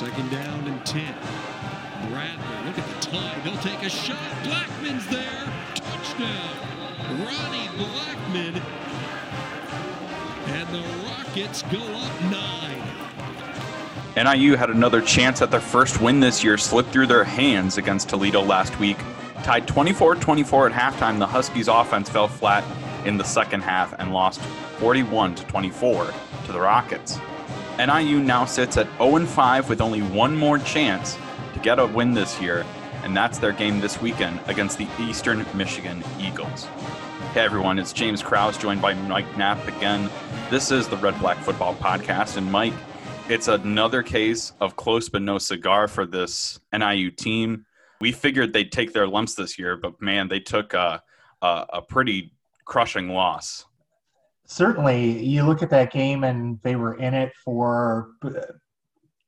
Second down and 10. Bradley, look at the time. He'll take a shot. Blackman's there. Touchdown. Ronnie Blackman. And the Rockets go up nine. NIU had another chance at their first win this year slip through their hands against Toledo last week. Tied 24 24 at halftime, the Huskies' offense fell flat in the second half and lost 41 24 to the Rockets. NIU now sits at 0 5 with only one more chance to get a win this year, and that's their game this weekend against the Eastern Michigan Eagles. Hey everyone, it's James Krause joined by Mike Knapp again. This is the Red Black Football Podcast, and Mike, it's another case of close but no cigar for this NIU team. We figured they'd take their lumps this year, but man, they took a, a, a pretty crushing loss certainly you look at that game and they were in it for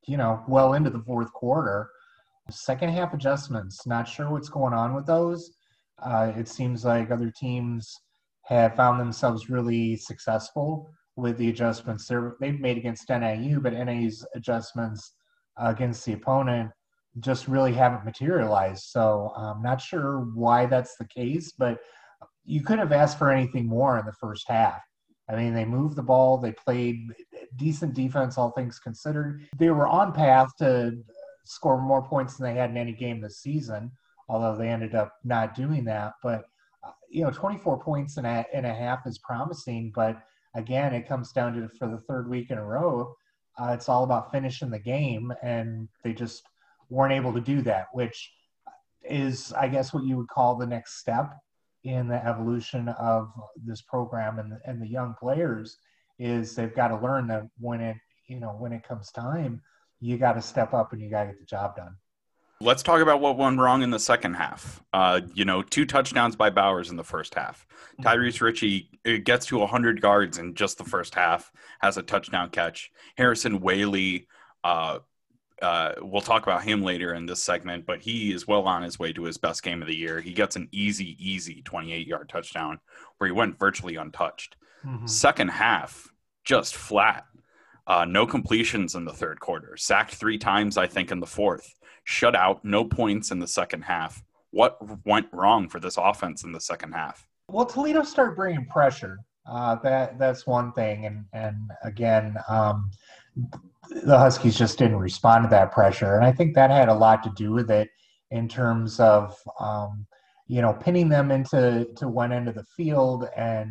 you know well into the fourth quarter. Second half adjustments not sure what's going on with those. Uh, it seems like other teams have found themselves really successful with the adjustments they've made against NIU, but NIU's adjustments against the opponent just really haven't materialized. So i'm not sure why that's the case but you couldn't have asked for anything more in the first half I mean, they moved the ball. They played decent defense, all things considered. They were on path to score more points than they had in any game this season, although they ended up not doing that. But, uh, you know, 24 points in a, and a half is promising. But again, it comes down to for the third week in a row, uh, it's all about finishing the game. And they just weren't able to do that, which is, I guess, what you would call the next step in the evolution of this program and the, and the young players is they've got to learn that when it you know when it comes time you got to step up and you got to get the job done. Let's talk about what went wrong in the second half. Uh, you know two touchdowns by bowers in the first half. Mm-hmm. tyrese ritchie gets to 100 yards in just the first half has a touchdown catch. Harrison whaley uh, uh, we'll talk about him later in this segment, but he is well on his way to his best game of the year. He gets an easy, easy 28 yard touchdown where he went virtually untouched. Mm-hmm. Second half, just flat. Uh, no completions in the third quarter. Sacked three times, I think, in the fourth. Shut out, no points in the second half. What went wrong for this offense in the second half? Well, Toledo started bringing pressure. Uh, that that's one thing, and and again, um, the Huskies just didn't respond to that pressure. And I think that had a lot to do with it in terms of, um, you know, pinning them into to one end of the field and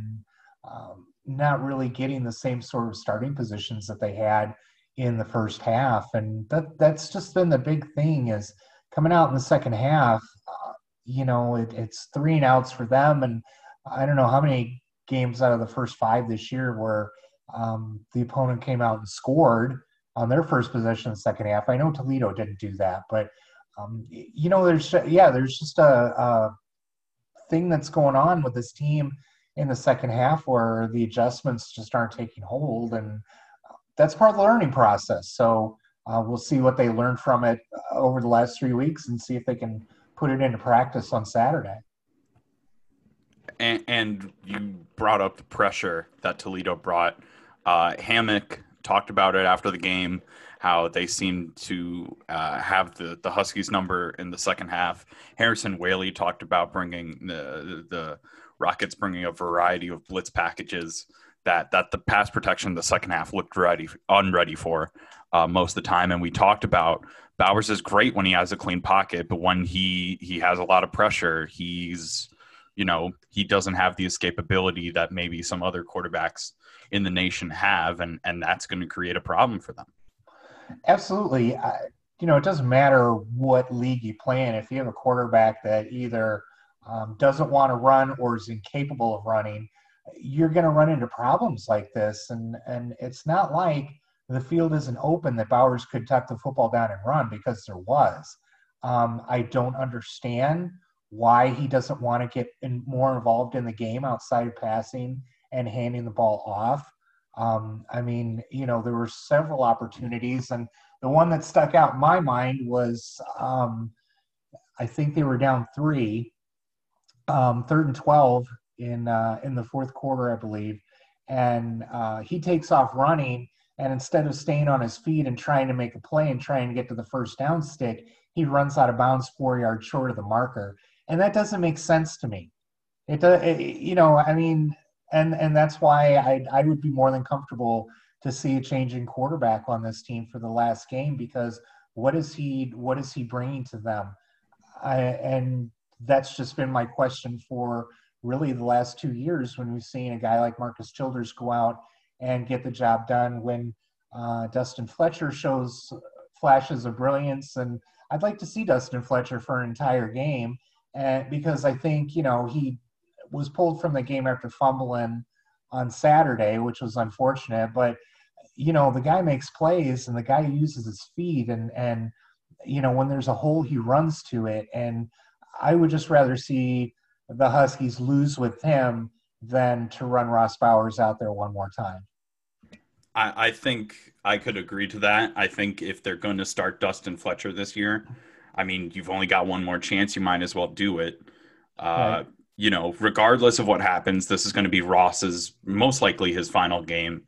um, not really getting the same sort of starting positions that they had in the first half. And that that's just been the big thing is coming out in the second half. Uh, you know, it, it's three and outs for them, and I don't know how many games out of the first five this year where um, the opponent came out and scored on their first possession in the second half. I know Toledo didn't do that, but um, you know, there's yeah, there's just a, a, thing that's going on with this team in the second half where the adjustments just aren't taking hold, and that's part of the learning process. So uh, we'll see what they learn from it uh, over the last three weeks and see if they can put it into practice on Saturday. And, and you brought up the pressure that Toledo brought. Uh, Hammock talked about it after the game, how they seemed to uh, have the, the Huskies number in the second half. Harrison Whaley talked about bringing the, the Rockets bringing a variety of blitz packages that that the pass protection the second half looked ready unready for uh, most of the time. And we talked about Bowers is great when he has a clean pocket, but when he he has a lot of pressure, he's you know he doesn't have the escapability that maybe some other quarterbacks in the nation have, and and that's going to create a problem for them. Absolutely, I, you know it doesn't matter what league you play in. If you have a quarterback that either um, doesn't want to run or is incapable of running, you're going to run into problems like this. And and it's not like the field isn't open that Bowers could tuck the football down and run because there was. Um, I don't understand why he doesn't want to get in, more involved in the game outside of passing and handing the ball off. Um, I mean, you know, there were several opportunities, and the one that stuck out in my mind was um, I think they were down three, um, third and twelve in uh, in the fourth quarter, I believe, and uh, he takes off running, And instead of staying on his feet and trying to make a play and trying to get to the first down stick, he runs out of bounds four yards short of the marker. And that doesn't make sense to me. It does, you know, I mean, and and that's why I I would be more than comfortable to see a change in quarterback on this team for the last game because what is he what is he bringing to them? I, and that's just been my question for really the last two years when we've seen a guy like Marcus Childers go out and get the job done when uh, Dustin Fletcher shows flashes of brilliance and I'd like to see Dustin Fletcher for an entire game and because I think you know he was pulled from the game after fumbling on Saturday, which was unfortunate. But you know, the guy makes plays and the guy uses his feet, and and you know, when there's a hole, he runs to it. And I would just rather see the Huskies lose with him than to run Ross Bowers out there one more time. I, I think I could agree to that. I think if they're going to start Dustin Fletcher this year, I mean, you've only got one more chance. You might as well do it. Uh, right you know, regardless of what happens, this is going to be Ross's most likely his final game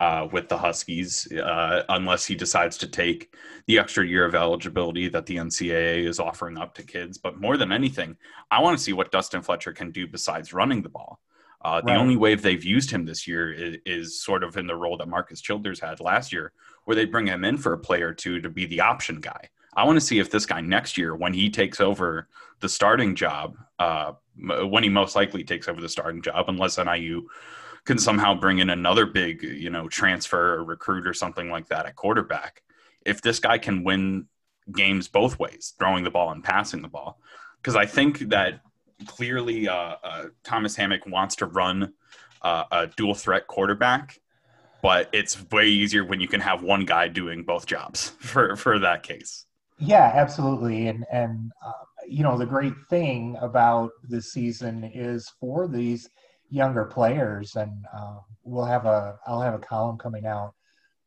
uh, with the Huskies, uh, unless he decides to take the extra year of eligibility that the NCAA is offering up to kids. But more than anything, I want to see what Dustin Fletcher can do besides running the ball. Uh, the right. only way they've used him this year is, is, sort of in the role that Marcus Childers had last year, where they bring him in for a play or two to be the option guy. I want to see if this guy next year, when he takes over the starting job, uh, when he most likely takes over the starting job, unless NIU can somehow bring in another big, you know, transfer or recruit or something like that at quarterback. If this guy can win games both ways, throwing the ball and passing the ball, because I think that clearly uh, uh, Thomas Hammock wants to run uh, a dual threat quarterback, but it's way easier when you can have one guy doing both jobs for for that case. Yeah, absolutely, and and uh, you know, the great thing about this season is for these younger players, and uh, we'll have a I'll have a column coming out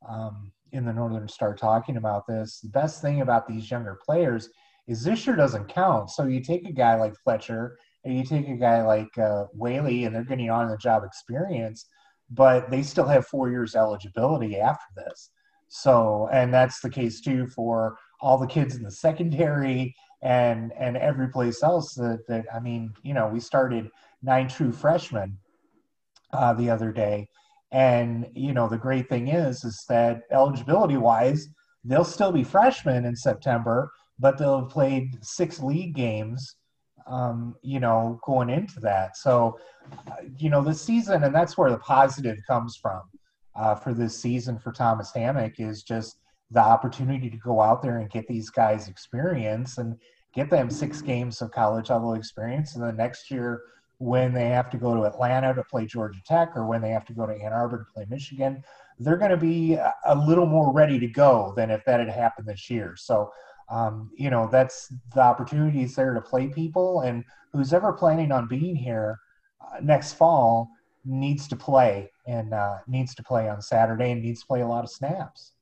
um, in the Northern Star talking about this. The best thing about these younger players is this year doesn't count. So you take a guy like Fletcher and you take a guy like uh, Whaley, and they're getting on the job experience, but they still have four years eligibility after this. So, and that's the case too for all the kids in the secondary and and every place else that, that I mean, you know, we started nine true freshmen uh, the other day, and you know, the great thing is is that eligibility wise, they'll still be freshmen in September, but they'll have played six league games. Um, you know, going into that. So, uh, you know, the season, and that's where the positive comes from uh, for this season for Thomas Hammock is just the opportunity to go out there and get these guys experience and get them six games of college level experience. And the next year, when they have to go to Atlanta to play Georgia Tech or when they have to go to Ann Arbor to play Michigan, they're going to be a little more ready to go than if that had happened this year. So, um, you know, that's the opportunities there to play people. And who's ever planning on being here uh, next fall needs to play and uh, needs to play on Saturday and needs to play a lot of snaps.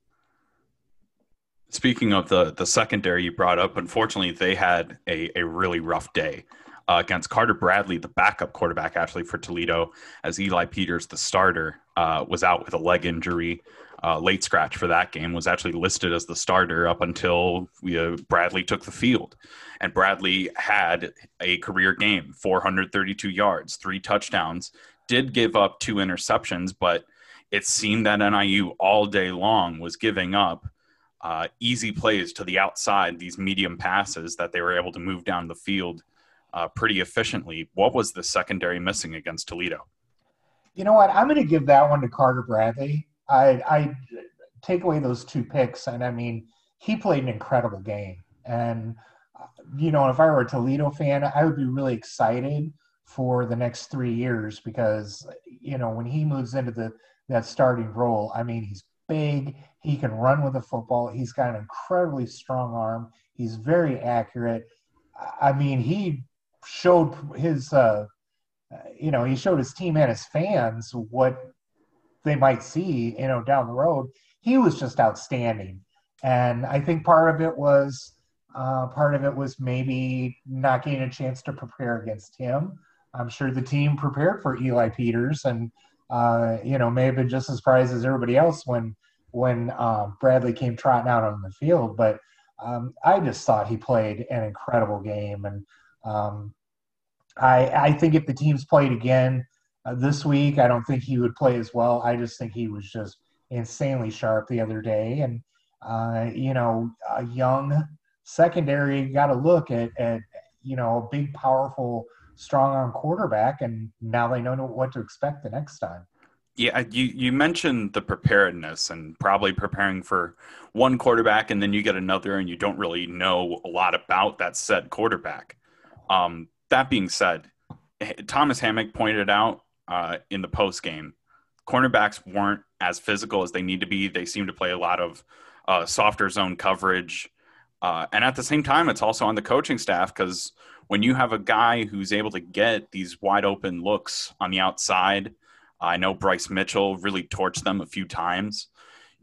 Speaking of the the secondary you brought up, unfortunately they had a, a really rough day uh, against Carter Bradley, the backup quarterback actually for Toledo, as Eli Peters, the starter, uh, was out with a leg injury. Uh, late scratch for that game was actually listed as the starter up until uh, Bradley took the field. And Bradley had a career game 432 yards, three touchdowns, did give up two interceptions, but it seemed that NIU all day long was giving up uh, easy plays to the outside, these medium passes that they were able to move down the field uh, pretty efficiently. What was the secondary missing against Toledo? You know what? I'm going to give that one to Carter Bradley. I, I take away those two picks, and I mean, he played an incredible game. And, uh, you know, if I were a Toledo fan, I would be really excited for the next three years because, you know, when he moves into the that starting role, I mean, he's big. He can run with the football. He's got an incredibly strong arm. He's very accurate. I mean, he showed his, uh, you know, he showed his team and his fans what they might see, you know, down the road. He was just outstanding. And I think part of it was, uh, part of it was maybe not getting a chance to prepare against him. I'm sure the team prepared for Eli Peters and, uh, you know, may have been just as surprised as everybody else when when um, Bradley came trotting out on the field. But um, I just thought he played an incredible game, and um, I, I think if the teams played again uh, this week, I don't think he would play as well. I just think he was just insanely sharp the other day, and uh, you know, a young secondary got to look at at you know a big, powerful, strong arm quarterback, and now they know what to expect the next time. Yeah, you, you mentioned the preparedness and probably preparing for one quarterback and then you get another and you don't really know a lot about that said quarterback. Um, that being said, Thomas Hammock pointed out uh, in the post game, cornerbacks weren't as physical as they need to be. They seem to play a lot of uh, softer zone coverage. Uh, and at the same time, it's also on the coaching staff because when you have a guy who's able to get these wide open looks on the outside – I know Bryce Mitchell really torched them a few times.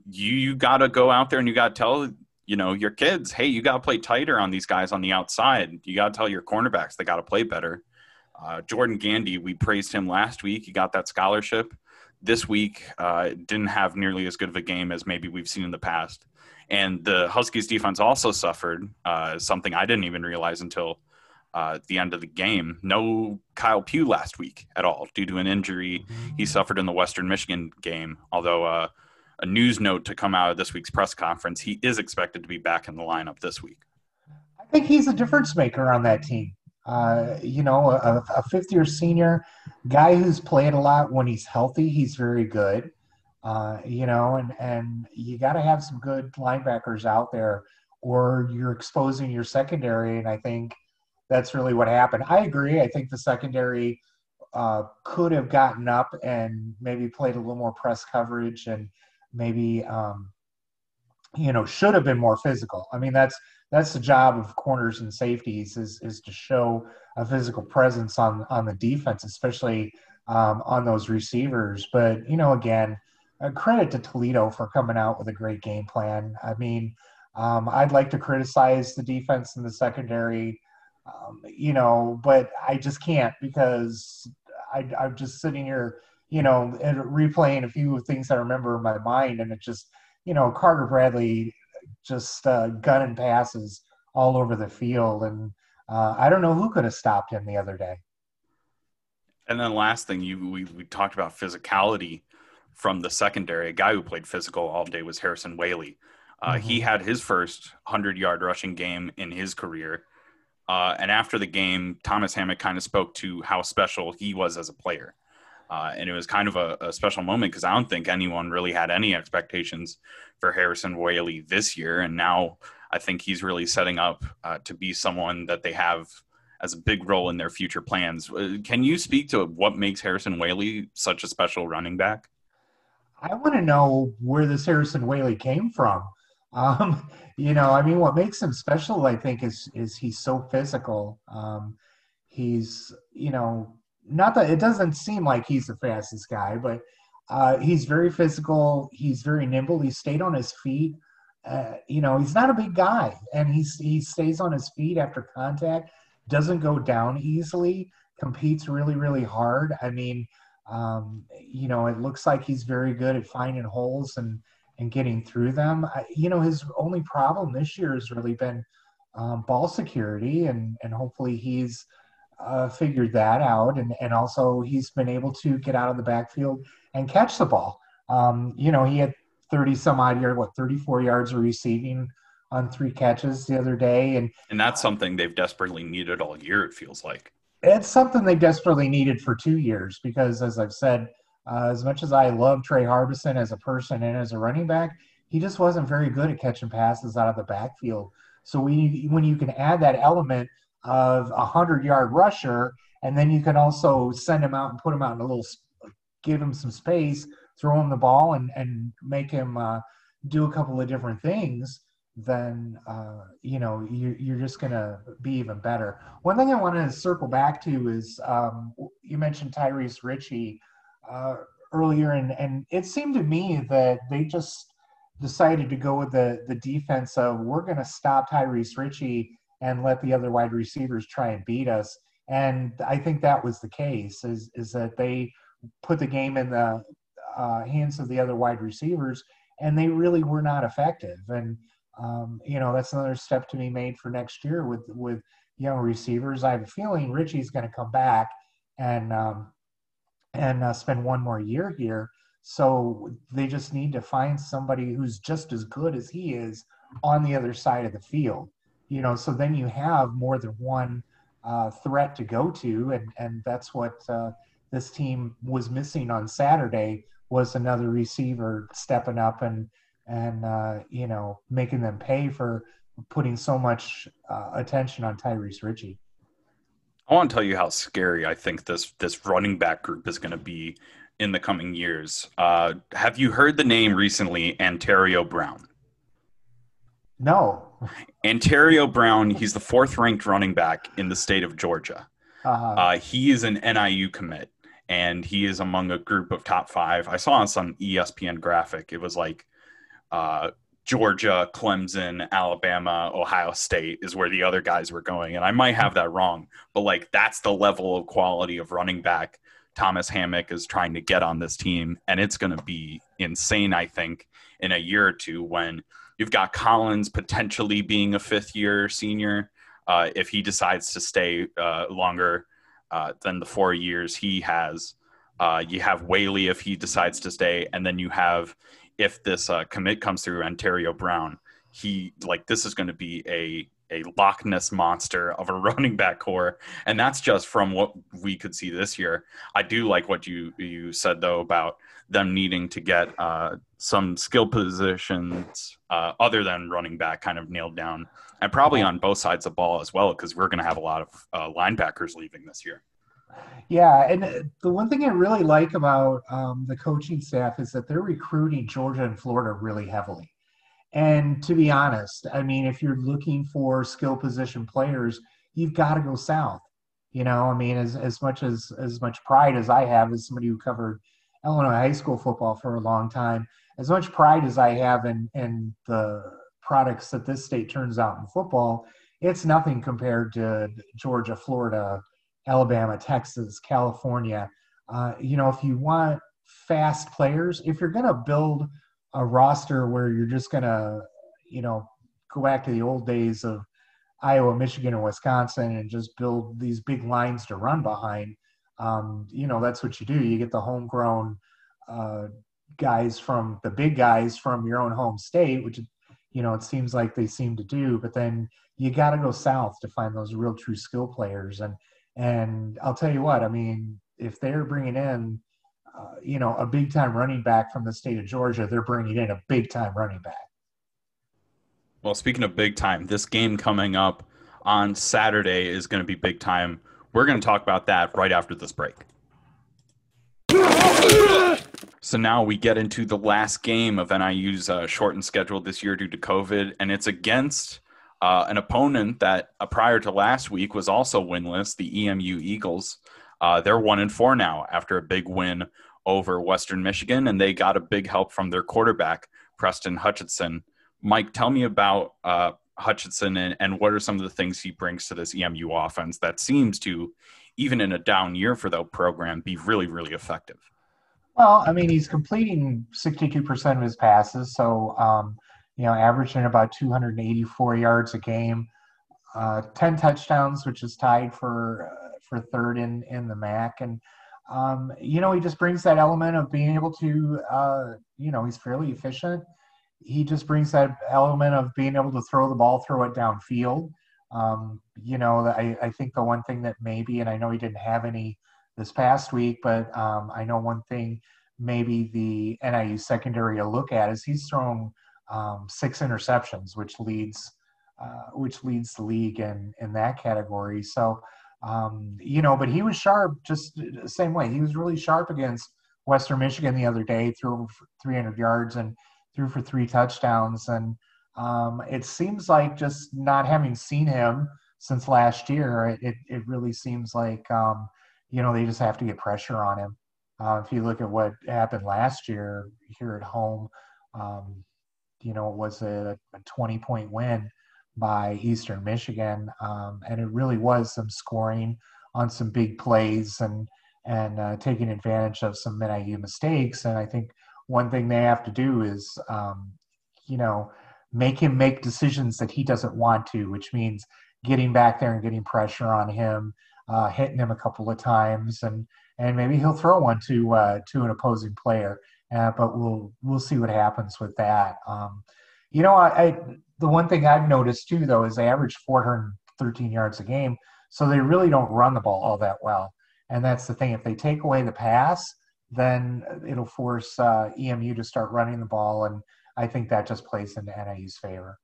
You, you got to go out there and you got to tell you know your kids, hey, you got to play tighter on these guys on the outside. You got to tell your cornerbacks they got to play better. Uh, Jordan Gandy, we praised him last week. He got that scholarship. This week, uh, didn't have nearly as good of a game as maybe we've seen in the past. And the Huskies defense also suffered uh, something I didn't even realize until uh, the end of the game. No Kyle Pugh last week at all due to an injury he suffered in the Western Michigan game. Although uh, a news note to come out of this week's press conference, he is expected to be back in the lineup this week. I think he's a difference maker on that team. Uh, you know, a, a fifth year senior guy who's played a lot when he's healthy, he's very good. Uh, you know, and, and you got to have some good linebackers out there, or you're exposing your secondary. And I think that's really what happened. I agree. I think the secondary uh, could have gotten up and maybe played a little more press coverage and maybe um, you know should have been more physical. I mean that's that's the job of corners and safeties is is to show a physical presence on on the defense, especially um, on those receivers. But you know again, credit to Toledo for coming out with a great game plan. I mean. Um, I'd like to criticize the defense in the secondary um, you know, but I just can't because I, I'm just sitting here, you know, and replaying a few things I remember in my mind, and it just, you know, Carter Bradley just uh, gunning passes all over the field, and uh, I don't know who could have stopped him the other day. And then last thing, you we, we talked about physicality from the secondary. A guy who played physical all day was Harrison Whaley. Uh, mm-hmm. He had his first 100 yard rushing game in his career. Uh, and after the game, Thomas Hammock kind of spoke to how special he was as a player. Uh, and it was kind of a, a special moment because I don't think anyone really had any expectations for Harrison Whaley this year. And now I think he's really setting up uh, to be someone that they have as a big role in their future plans. Uh, can you speak to what makes Harrison Whaley such a special running back? I want to know where this Harrison Whaley came from. Um, you know, I mean, what makes him special, I think, is is he's so physical. Um, he's, you know, not that it doesn't seem like he's the fastest guy, but uh, he's very physical. He's very nimble. He stayed on his feet. Uh, you know, he's not a big guy, and he's he stays on his feet after contact. Doesn't go down easily. Competes really, really hard. I mean, um, you know, it looks like he's very good at finding holes and and getting through them. I, you know, his only problem this year has really been um, ball security, and and hopefully he's uh, figured that out, and and also he's been able to get out of the backfield and catch the ball. Um, you know, he had 30 some odd yard, what 34 yards of receiving on three catches the other day, and and that's something they've desperately needed all year. It feels like it's something they desperately needed for two years because, as I've said uh, as much as I love Tre Harbison as a person and as a running back, he just wasn't very good at catching passes out of the backfield. So we, when you can add that element of a hundred yard rusher, and then you can also send him out and put him out in a little, give him some space, throw him the ball, and and make him uh, do a couple of different things. Then uh, you know you, you're just gonna be even better. One thing I want to circle back to is um, you mentioned Tyrese Ritchie uh, earlier, and and it seemed to me that they just decided to go with the the defense of we're going to stop Tyrese Ritchie and let the other wide receivers try and beat us. And I think that was the case. Is is that they put the game in the uh, hands of the other wide receivers, and they really were not effective. And um, you know that's another step to be made for next year with with young receivers. I have a feeling Ritchie's going to come back and um, and uh, spend one more year here. So they just need to find somebody who's just as good as he is on the other side of the field. You know, so then you have more than one uh, threat to go to, and and that's what uh, this team was missing on Saturday was another receiver stepping up and and uh, you know making them pay for putting so much uh, attention on Tyrese Ritchie. I want to tell you how scary I think this this running back group is going to be in the coming years. Uh, have you heard the name recently, Antario Brown? No. Antario Brown. He's the fourth ranked running back in the state of Georgia. Uh-huh. Uh, he is an NIU commit, and he is among a group of top five. I saw on some ESPN graphic. It was like uh, Georgia, Clemson, Alabama, Ohio State is where the other guys were going. And I might have that wrong, but like that's the level of quality of running back Thomas Hammock is trying to get on this team. And it's going to be insane, I think, in a year or two when you've got Collins potentially being a fifth year senior uh, if he decides to stay uh, longer uh, than the four years he has. Uh, you have Whaley if he decides to stay, and then you have if this uh, commit comes through Antario Brown, he like this is going to be a a Loch Ness monster of a running back core, and that's just from what we could see this year. I do like what you you said though about them needing to get uh, some skill positions uh, other than running back kind of nailed down, and probably on both sides of the ball as well, because we're going to have a lot of uh, linebackers leaving this year. Yeah, and the one thing I really like about um, the coaching staff is that they're recruiting Georgia and Florida really heavily. And to be honest, I mean, if you're looking for skill position players, you've got to go south. You know, I mean, as as much as as much pride as I have as somebody who covered Illinois high school football for a long time, as much pride as I have in in the products that this state turns out in football, it's nothing compared to Georgia, Florida, Alabama, Texas, California. Uh, you know, if you want fast players, if you're going to build a roster where you're just going to, you know, go back to the old days of Iowa, Michigan, and Wisconsin and just build these big lines to run behind, um, you know, that's what you do. You get the homegrown uh, guys from the big guys from your own home state, which, you know, it seems like they seem to do, but then you got to go south to find those real true skill players. And, and I'll tell you what, I mean, if they're bringing in, uh, you know, a big time running back from the state of Georgia, they're bringing in a big time running back. Well, speaking of big time, this game coming up on Saturday is going to be big time. We're going to talk about that right after this break. So now we get into the last game of NIU's uh, shortened schedule this year due to COVID, and it's against uh, an opponent that uh, prior to last week was also winless, the EMU Eagles. Uh, they're one and four now after a big win over Western Michigan, and they got a big help from their quarterback, Preston Hutchinson. Mike, tell me about uh, Hutchinson and, and what are some of the things he brings to this EMU offense that seems to, even in a down year for the program, be really, really effective. Well, I mean, he's completing 62% of his passes, so um, you know, averaging about 284 yards a game, uh, 10 touchdowns, which is tied for uh, for third in in the MAC, and um, you know, he just brings that element of being able to, uh, you know, he's fairly efficient. He just brings that element of being able to throw the ball, throw it downfield. Um, you know, I, I think the one thing that maybe, and I know he didn't have any this past week, but um, I know one thing maybe the NIU secondary will look at is he's thrown – um, six interceptions, which leads uh, which leads the league in in that category. So um, you know, but he was sharp just the same way. He was really sharp against Western Michigan the other day, threw 300 yards and threw for three touchdowns. And um, it seems like just not having seen him since last year, it, it, really seems like, um, you know, they just have to get pressure on him. Uh, if you look at what happened last year here at home, um, you know, it was a, a 20 point win by Eastern Michigan. Um, and it really was some scoring on some big plays and, and uh, taking advantage of some NIU mistakes. And I think one thing they have to do is, um, you know, make him make decisions that he doesn't want to, which means getting back there and getting pressure on him, uh, hitting him a couple of times, and and maybe he'll throw one to uh, to an opposing player. Uh, but we'll we'll see what happens with that. Um, you know, I, I, the one thing I've noticed too though is they average 413 yards a game, so they really don't run the ball all that well. And that's the thing. If they take away the pass, then it'll force uh, EMU to start running the ball, and I think that just plays into NIU's favor.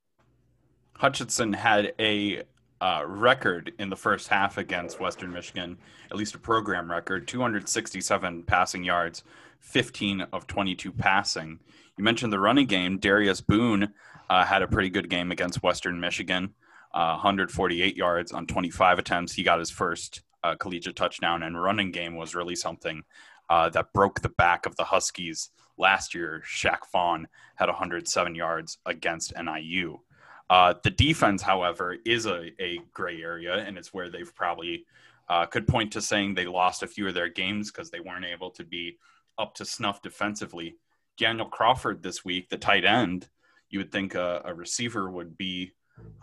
Hutchinson had a uh, record in the first half against Western Michigan, at least a program record 267 passing yards, 15 of 22 passing. You mentioned the running game. Darius Boone uh, had a pretty good game against Western Michigan, uh, 148 yards on 25 attempts. He got his first uh, collegiate touchdown, and running game was really something uh, that broke the back of the Huskies last year. Shaq Vaughn had 107 yards against NIU. Uh, the defense, however, is a, a gray area, and it's where they've probably uh, could point to saying they lost a few of their games because they weren't able to be up to snuff defensively. Daniel Crawford this week, the tight end, you would think a, a receiver would be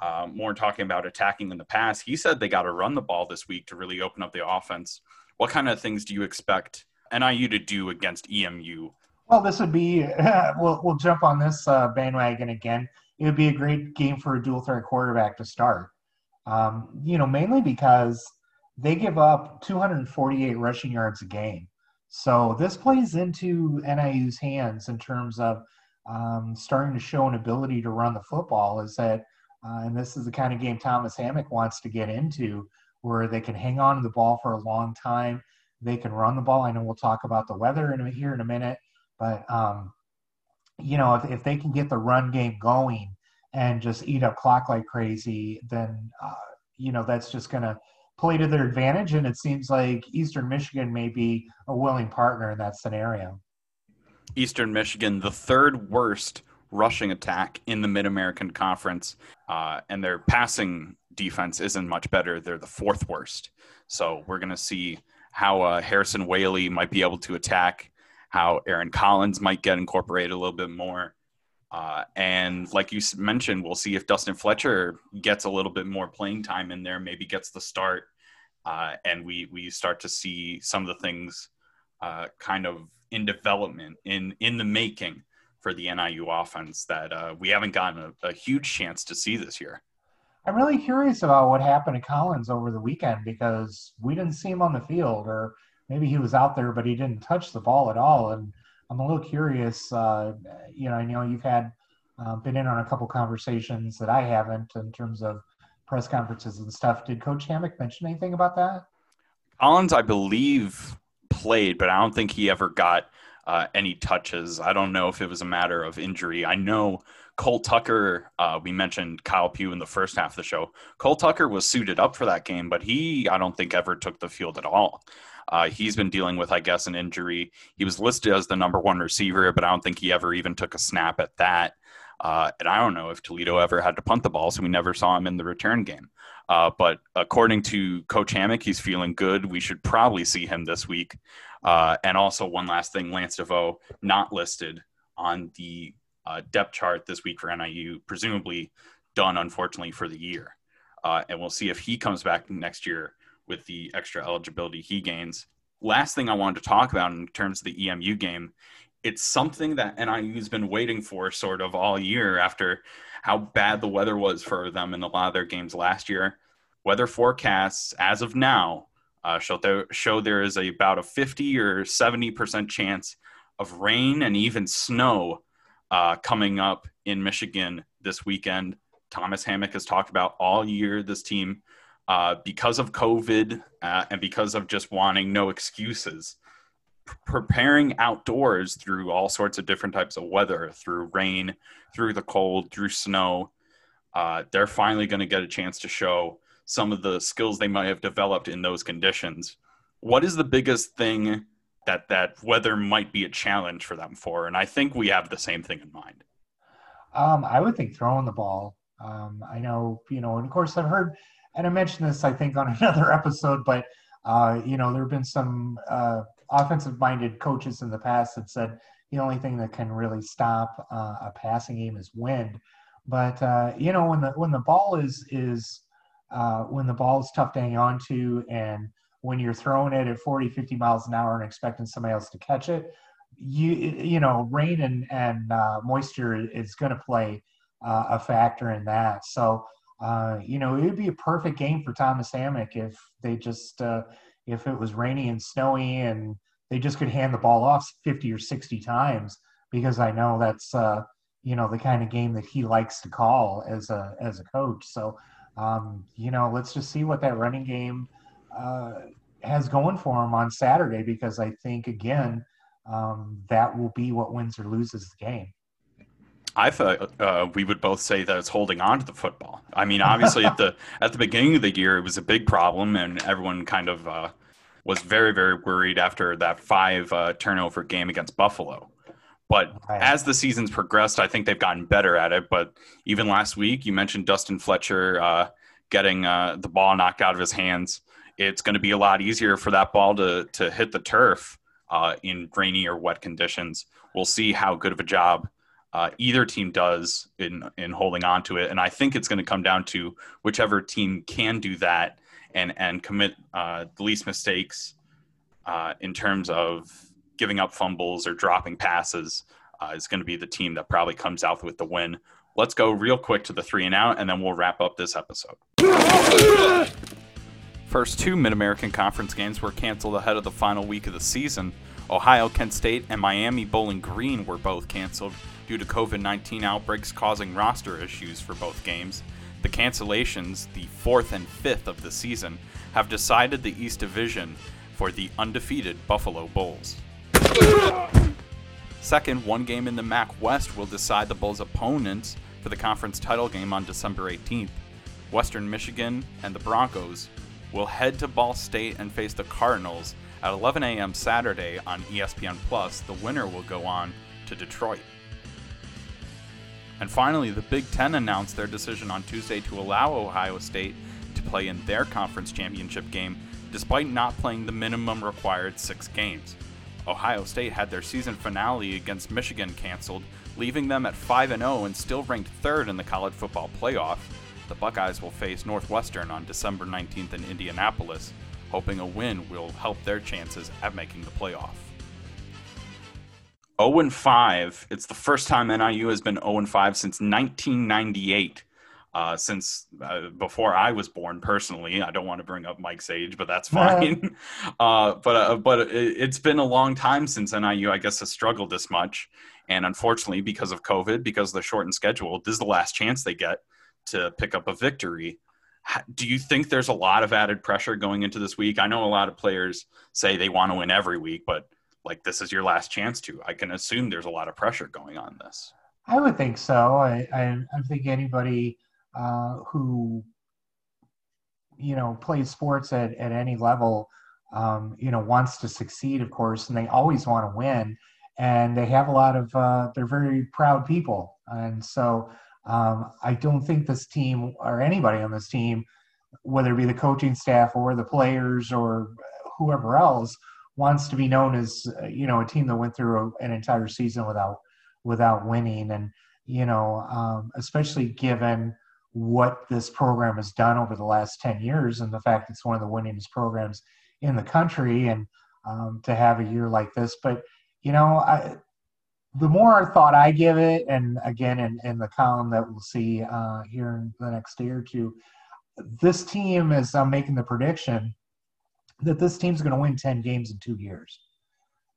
uh, more talking about attacking in the pass. He said they got to run the ball this week to really open up the offense. What kind of things do you expect NIU to do against EMU? Well, this would be, we'll, we'll jump on this uh, bandwagon again it would be a great game for a dual threat quarterback to start. Um, you know, mainly because they give up 248 rushing yards a game. So this plays into NIU's hands in terms of um, starting to show an ability to run the football. Is that, uh, and this is the kind of game Thomas Hammock wants to get into, where they can hang on to the ball for a long time. They can run the ball. I know we'll talk about the weather in here in a minute, but um, you know, if, if they can get the run game going and just eat up clock like crazy, then, uh, you know, that's just going to play to their advantage. And it seems like Eastern Michigan may be a willing partner in that scenario. Eastern Michigan, the third worst rushing attack in the Mid American Conference, uh, and their passing defense isn't much better. They're the fourth worst. So we're going to see how uh, Harrison Whaley might be able to attack how Aaron Collins might get incorporated a little bit more. Uh, and like you mentioned, we'll see if Dustin Fletcher gets a little bit more playing time in there, maybe gets the start, uh, and we we start to see some of the things uh, kind of in development, in in the making for the NIU offense that uh, we haven't gotten a, a huge chance to see this year. I'm really curious about what happened to Collins over the weekend because we didn't see him on the field, or maybe he was out there, but he didn't touch the ball at all. And I'm a little curious. Uh, you know, I know you've had uh, been in on a couple conversations that I haven't in terms of press conferences and stuff. Did Coach Hammock mention anything about that? Collins, I believe, played, but I don't think he ever got uh, any touches. I don't know if it was a matter of injury. I know Cole Tucker, uh, we mentioned Kyle Pugh in the first half of the show. Cole Tucker was suited up for that game, but he, I don't think, ever took the field at all. Uh, he's been dealing with, I guess, an injury. He was listed as the number one receiver, but I don't think he ever even took a snap at that. Uh, and I don't know if Toledo ever had to punt the ball, so we never saw him in the return game. Uh, but according to Coach Hammock, he's feeling good. We should probably see him this week. Uh, and also, one last thing Lance DeVoe not listed on the uh, depth chart this week for NIU, presumably done, unfortunately, for the year. Uh, and we'll see if he comes back next year with the extra eligibility he gains. Last thing I wanted to talk about in terms of the EMU game, it's something that NIU's been waiting for sort of all year after how bad the weather was for them in a lot of their games last year. Weather forecasts, as of now, uh, show, there, show there is a, about a 50 or 70% chance of rain and even snow uh, coming up in Michigan this weekend. Thomas Hammock has talked about all year this team uh, because of COVID uh, and because of just wanting no excuses, p- preparing outdoors through all sorts of different types of weather, through rain, through the cold, through snow, uh, they're finally going to get a chance to show some of the skills they might have developed in those conditions. What is the biggest thing that that weather might be a challenge for them for? And I think we have the same thing in mind. Um, I would think throwing the ball. Um, I know, you know, and of course, I've heard and I mentioned this, I think, on another episode, but uh, you know, there have been some uh, offensive-minded coaches in the past that said, the only thing that can really stop uh, a passing game is wind. But uh, you know, when the when the ball is is uh, when the ball is tough to hang on to, and when you're throwing it at 40, 50 miles an hour and expecting somebody else to catch it, you you know, rain and and uh, moisture is going to play a factor in that. So. Uh, you know, it would be a perfect game for Thomas Hammock if they just if it was rainy and snowy and they just could hand the ball off 50 or 60 times because I know that's uh, you know the kind of game that he likes to call as a as a coach. So um, you know, let's just see what that running game uh, has going for him on Saturday because I think again um, that will be what wins or loses the game. I thought uh, we would both say that it's holding on to the football. I mean, obviously at the at the beginning of the year, it was a big problem, and everyone kind of uh, was very, very worried after that five uh, turnover game against Buffalo. But as the season's progressed, I think they've gotten better at it. But even last week, you mentioned Dustin Fletcher uh, getting uh, the ball knocked out of his hands. It's going to be a lot easier for that ball to to hit the turf uh, in rainy or wet conditions. We'll see how good of a job uh, either team does in in holding on to it, and I think it's going to come down to whichever team can do that and and commit uh, the least mistakes uh, in terms of giving up fumbles or dropping passes uh, is going to be the team that probably comes out with the win. Let's go real quick to the three and out, and then we'll wrap up this episode. First two Mid American Conference games were canceled ahead of the final week of the season. Ohio, Kent State, and Miami Bowling Green were both canceled due to COVID 19 outbreaks causing roster issues for both games. The cancellations, the fourth and fifth of the season, have decided the East Division for the undefeated Buffalo Bulls. Second, one game in the MAC West will decide the Bulls' opponents for the conference title game on December 18th. Western Michigan and the Broncos will head to Ball State and face the Cardinals at 11 a.m. Saturday on ESPN Plus. The winner will go on to Detroit. And finally, the Big Ten announced their decision on Tuesday to allow Ohio State to play in their conference championship game despite not playing the minimum required six games. Ohio State had their season finale against Michigan canceled, leaving them at 5 0 and still ranked third in the college football playoff. The Buckeyes will face Northwestern on December 19th in Indianapolis, hoping a win will help their chances at making the playoff. 0 and 5. It's the first time NIU has been 0 and 5 since 1998. Uh, since uh, before I was born, personally, I don't want to bring up Mike's age, but that's fine. uh, but uh, but it, has been a long time since NIU, I guess, has struggled this much. And unfortunately, because of COVID, because of the shortened schedule, this is the last chance they get to pick up a victory. Do you think there's a lot of added pressure going into this week? I know a lot of players say they want to win every week, but like this is your last chance to. I can assume there's a lot of pressure going on this. I would think so. I I, I think anybody uh, who you know plays sports at, at any level um, you know wants to succeed, of course, and they always want to win. And they have a lot of uh, they're very proud people, and so um, I don't think this team or anybody on this team, whether it be the coaching staff or the players or whoever else, wants to be known as uh, you know a team that went through an entire season without without winning. And you know um, especially given what this program has done over the last 10 years and the fact it's one of the winningest programs in the country and um, to have a year like this. But you know I, the more thought i give it and again in, in the column that we'll see uh, here in the next day or two this team as i'm making the prediction that this team's going to win 10 games in two years.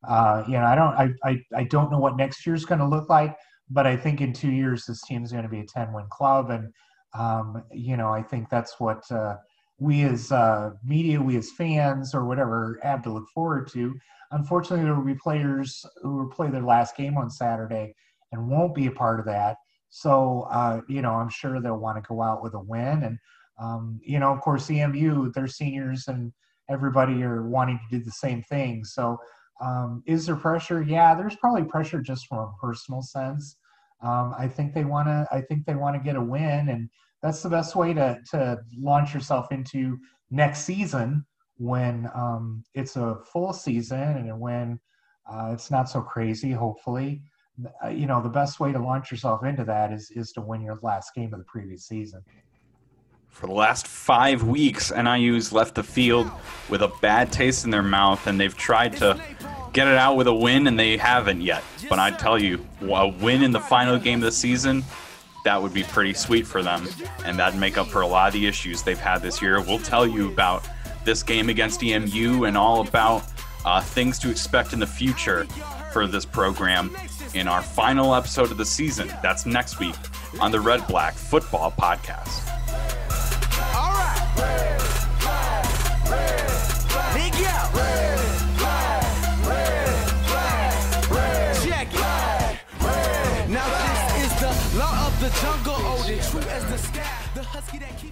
Uh, you know, I don't, I, I, I don't know what next year's going to look like, but I think in two years this team's going to be a 10 win club. And, um, you know, I think that's what uh, we as uh, media, we as fans or whatever have to look forward to. Unfortunately, there will be players who will play their last game on Saturday and won't be a part of that. So, uh, you know, I'm sure they'll want to go out with a win. And, um, you know, of course, EMU, they're seniors and, everybody are wanting to do the same thing. So, um, is there pressure? Yeah, there's probably pressure just from a personal sense. Um, I think they want to. I think they want to get a win, and that's the best way to to launch yourself into next season when um, it's a full season and when Uh, it's not so crazy, hopefully. Uh, you know, the best way to launch yourself into that is is to win your last game of the previous season. For the last five weeks, NIU's left the field with a bad taste in their mouth, and they've tried to get it out with a win, and they haven't yet. But I tell you, a win in the final game of the season, that would be pretty sweet for them, and that'd make up for a lot of the issues they've had this year. We'll tell you about this game against EMU and all about uh, things to expect in the future for this program in our final episode of the season. That's next week on the Red Black Football Podcast. Now this is the law of the jungle, oh, true as the sky, the husky that keeps